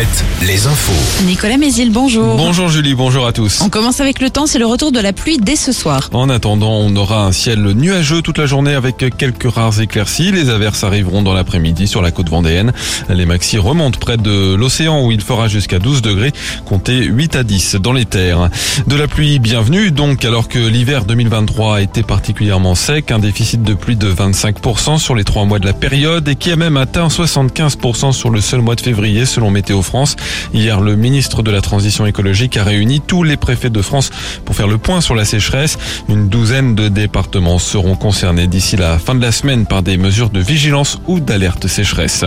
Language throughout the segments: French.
Alouette, les infos. Nicolas Mézil, bonjour. Bonjour Julie, bonjour à tous. On commence avec le temps, c'est le retour de la pluie dès ce soir. En attendant, on aura un ciel nuageux toute la journée avec quelques rares éclaircies. Les averses arriveront dans l'après-midi sur la côte vendéenne. Les maxi remontent près de l'océan où il fera jusqu'à 12 degrés, comptez 8 à 10 dans les terres. De la pluie bienvenue donc alors que l'hiver 2023 a été particulièrement sec, un déficit de pluie de 25% sur les trois mois de la période et qui a même atteint 75% sur le seul mois de février selon Météo France. Hier, le ministre de la Transition écologique a réuni tous les préfets de France pour faire le point sur la sécheresse. Une douzaine de départements seront concernés d'ici la fin de la semaine par des mesures de vigilance ou d'alerte sécheresse.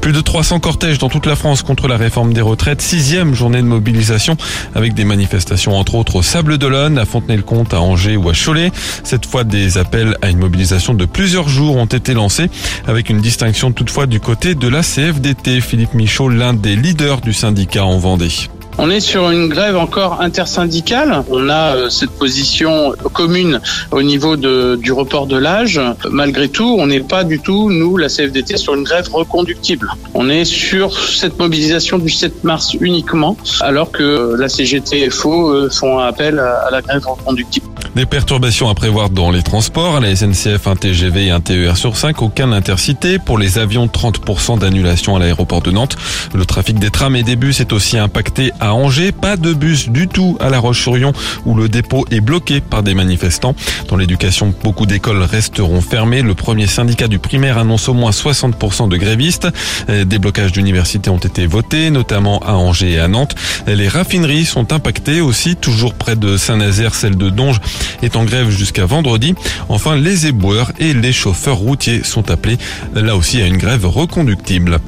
Plus de 300 cortèges dans toute la France contre la réforme des retraites. Sixième journée de mobilisation avec des manifestations entre autres au Sable d'Olonne, à Fontenay-le-Comte, à Angers ou à Cholet. Cette fois, des appels à une mobilisation de plusieurs jours ont été lancés avec une distinction toutefois du côté de la CFDT. Philippe Michaud, l'un des leaders du syndicat en Vendée. On est sur une grève encore intersyndicale. On a euh, cette position commune au niveau du report de l'âge. Malgré tout, on n'est pas du tout, nous, la CFDT, sur une grève reconductible. On est sur cette mobilisation du 7 mars uniquement, alors que la CGT et FO euh, font appel à la grève reconductible. Des perturbations à prévoir dans les transports. À la SNCF, un TGV et un TER sur 5, aucun intercité. Pour les avions, 30% d'annulation à l'aéroport de Nantes. Le trafic des trams et des bus est aussi impacté à Angers. Pas de bus du tout à La Roche-sur-Yon où le dépôt est bloqué par des manifestants. Dans l'éducation, beaucoup d'écoles resteront fermées. Le premier syndicat du primaire annonce au moins 60% de grévistes. Des blocages d'universités ont été votés, notamment à Angers et à Nantes. Les raffineries sont impactées aussi, toujours près de Saint-Nazaire, celle de Donge est en grève jusqu'à vendredi. Enfin, les éboueurs et les chauffeurs routiers sont appelés là aussi à une grève reconductible.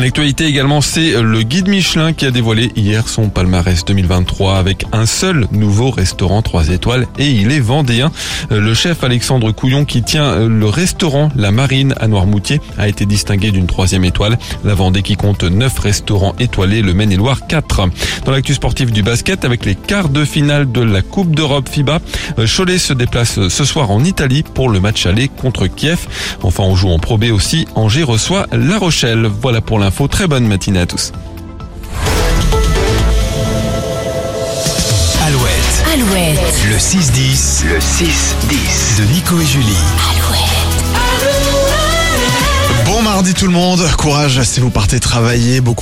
L'actualité également, c'est le guide Michelin qui a dévoilé hier son palmarès 2023 avec un seul nouveau restaurant 3 étoiles et il est vendéen. Le chef Alexandre Couillon qui tient le restaurant La Marine à Noirmoutier a été distingué d'une troisième étoile. La Vendée qui compte 9 restaurants étoilés, le Maine-et-Loire 4. Dans l'actu sportif du basket avec les quarts de finale de la Coupe d'Europe FIBA, Cholet se déplace ce soir en Italie pour le match aller contre Kiev. Enfin, on joue en Pro B aussi. Angers reçoit La Rochelle. Voilà pour l'info. Très bonne matinée à tous. Alouette, Alouette, le 6-10, le 6-10 de Nico et Julie. Alouette. Bon mardi tout le monde, courage si vous partez travailler, beaucoup